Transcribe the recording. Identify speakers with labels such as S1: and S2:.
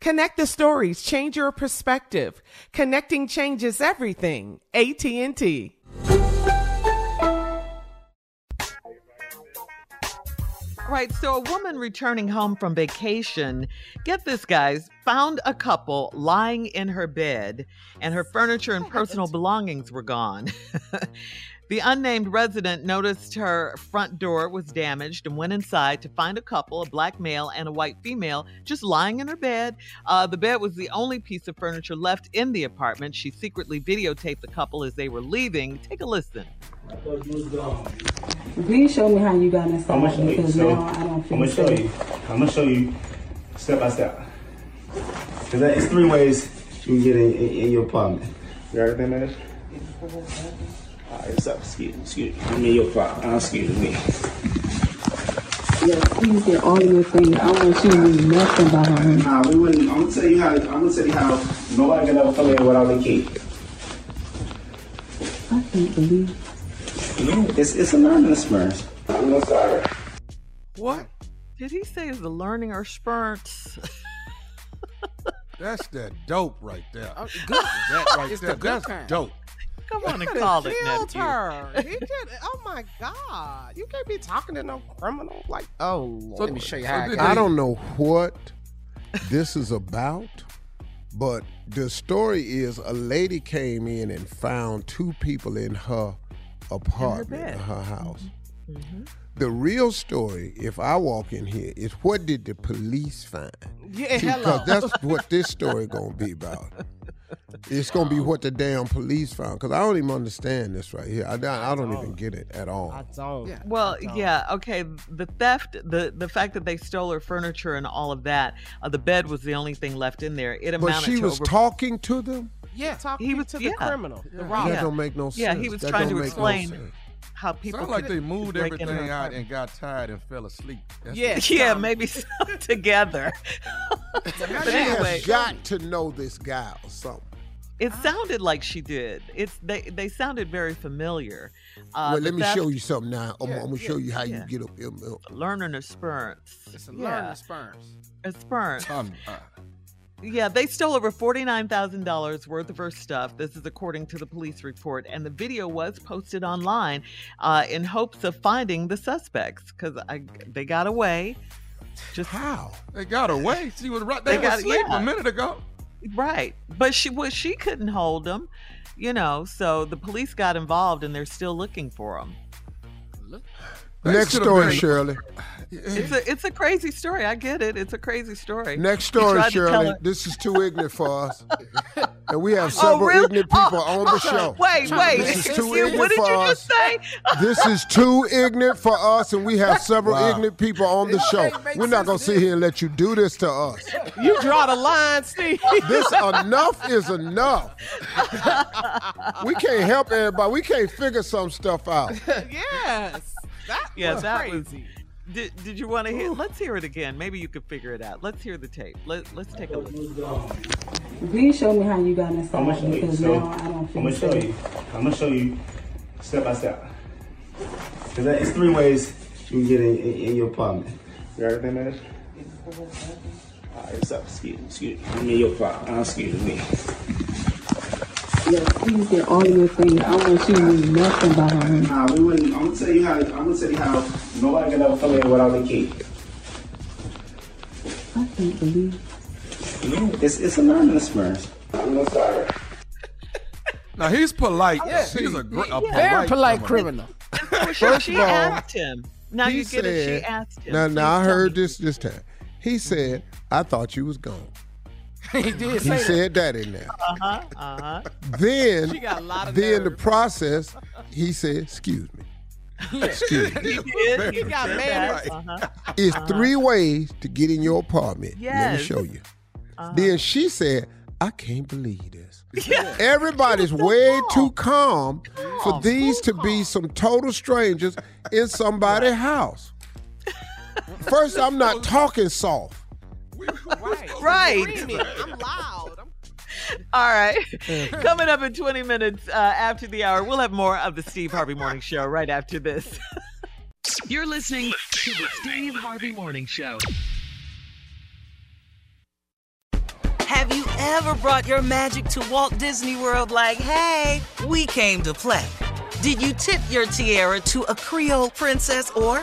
S1: Connect the stories, change your perspective. Connecting changes everything. AT&T.
S2: Right, so a woman returning home from vacation, get this, guys, found a couple lying in her bed, and her furniture and personal belongings were gone. The unnamed resident noticed her front door was damaged and went inside to find a couple, a black male and a white female, just lying in her bed. Uh, the bed was the only piece of furniture left in the apartment. She secretly videotaped the couple as they were leaving. Take a listen.
S3: Please show me how you got inside
S4: I'm gonna show you.
S3: because
S4: So,
S3: I don't
S4: I'm
S3: feel
S4: gonna show
S3: safe.
S4: you. I'm gonna show you step by step. Cause it's three ways you can get in, in, in your apartment. You got everything, man? Alright, so excuse, excuse me. I'm in your apartment. Uh, excuse me.
S3: Yeah, please get all your things. I don't want you to do nothing behind.
S4: Nah, we wouldn't. I'm gonna tell you how. I'm gonna tell you how nobody can ever come in without the key.
S3: I can't believe.
S4: Yeah, it's it's a learning experience. I'm sorry.
S2: What? Did he say is the learning or spurts?
S5: That's that dope right there.
S1: Oh, good.
S5: That right
S1: It's
S5: there.
S1: the good
S5: That's
S1: kind.
S5: dope.
S2: Come on and
S1: Coulda
S2: call it,
S1: killed
S2: nephew.
S1: her. He did. Oh my God! You can't be talking to no criminal like. Oh Lord.
S5: So-
S1: show
S5: so did I don't know what this is about, but the story is a lady came in and found two people in her apartment, in her,
S2: bed.
S5: house.
S2: Mm-hmm.
S5: The real story, if I walk in here, is what did the police find?
S1: Yeah,
S5: See,
S1: hello.
S5: that's what this story gonna be about. It's gonna be what the damn police found because I don't even understand this right here. I, don't- I don't even get it at all.
S1: I don't.
S2: Well, yeah, okay. The theft, the the fact that they stole her furniture and all of that, uh, the bed was the only thing left in there. It amounted.
S5: But
S2: amounted
S5: she
S2: to
S5: was
S2: over
S5: talking to them.
S1: Yeah, talking
S2: He was-
S1: to the
S2: yeah.
S1: criminal, the
S5: That
S1: robber.
S2: Yeah.
S5: don't make no sense.
S2: Yeah, he was
S5: That
S2: trying to
S5: make no
S2: explain
S5: sense.
S2: How people
S5: Sound like they moved
S2: break into her
S5: everything out and got tired and fell asleep. That's
S1: Yeah.
S5: what-
S2: Yeah, maybe so, together. but
S5: She
S2: anyway,
S5: has got to know this guy or something.
S2: It sounded like she did. It's they they sounded very familiar. Uh,
S5: well, let me show you something now. I'm,
S2: Yeah,
S5: I'm gonna show
S2: yeah,
S5: you how
S2: yeah.
S5: you get up. um, uh,
S2: learning experience.
S6: It's a
S2: Yeah.
S6: learning experience.
S2: Experience.
S6: Um, uh,
S2: Yeah, they stole over $49,000 worth of her stuff. This is according to the police report. And the video was posted online uh, in hopes of finding the suspects because they got away. Just
S5: how?
S6: they got away. She was right. They,
S2: They got-
S6: asleep
S2: yeah.
S6: a minute ago.
S2: Right. But she well, she couldn't hold them, you know, so the police got involved and they're still looking for them.
S6: They
S5: Next story,
S6: been-
S5: Shirley.
S2: It's a it's a crazy story. I get it. It's a crazy story.
S5: Next story,
S2: tried to tell
S5: Shirley. This is too ignorant for us, and we have
S2: Oh,
S5: several
S2: really?
S5: ignorant oh, people
S2: Oh,
S5: on the
S2: oh,
S5: show.
S2: Wait, wait.
S5: This is too
S2: You-
S5: ignorant
S2: what did
S5: for
S2: you
S5: us.
S2: just say?
S5: This is too ignorant for us, and we have several
S6: Wow.
S5: ignorant people on the show. We're not gonna sit here and let you do this to us.
S1: You draw the line, Steve.
S5: This enough is enough. We can't help everybody. We can't figure some stuff out.
S1: yes. That
S2: Yeah,
S1: was
S2: that was.
S1: crazy.
S2: Did, did you want to hear? Let's hear it again. Maybe you could figure it out. Let's hear the tape. Let, let's take a look.
S3: Please show me how you got
S4: I'm
S3: inside
S4: gonna show you. So,
S3: I don't
S4: I'm gonna show
S3: safe.
S4: you. I'm gonna show you step by step. Cause that- it's three ways you can get in, in, in your apartment. You got everything there? Alright, what's up? Excuse me. Excuse me. I'm in your apartment. Uh, excuse me.
S3: Yeah, please get all your things. I want you to leave nothing behind.
S4: Nah, we wouldn't. I'm gonna tell you how. I'm gonna tell you how nobody can ever come in without the key.
S3: I can't believe.
S4: Yeah, it's it's a learning experience. I'm gonna start.
S6: Now he's polite.
S5: Yeah.
S6: He's a, gr- a
S5: Very
S6: polite,
S5: polite
S6: criminal.
S2: So
S5: First
S2: she
S5: of all,
S2: asked him. Now
S5: he
S2: you get it. She asked him.
S5: Now, now I
S2: tell
S5: heard
S2: me.
S5: this this time. He said, "I thought you was gone."
S6: he did
S5: He
S6: say that.
S5: said that in there.
S2: Uh huh. Uh huh.
S5: Then,
S1: She got a lot of
S5: then the process, he said, "Excuse me." Excuse me.
S2: He did.
S1: He got
S2: said
S1: manners.
S2: that. Uh-huh.
S5: It's three ways to get in your apartment. Yes. Let me show you.
S2: Uh-huh.
S5: Then she said, I can't believe this. Everybody's way too calm for these to be some total strangers in somebody's house. First, I'm not talking soft.
S1: Right.
S2: Right.
S1: I'm loud. I'm
S2: All right. Coming up in 20 minutes uh, after the hour, we'll have more of the Steve Harvey Morning Show right after this.
S7: You're listening to the Steve Harvey Morning Show.
S8: Have you ever brought your magic to Walt Disney World like, hey, we came to play? Did you tip your tiara to a Creole princess or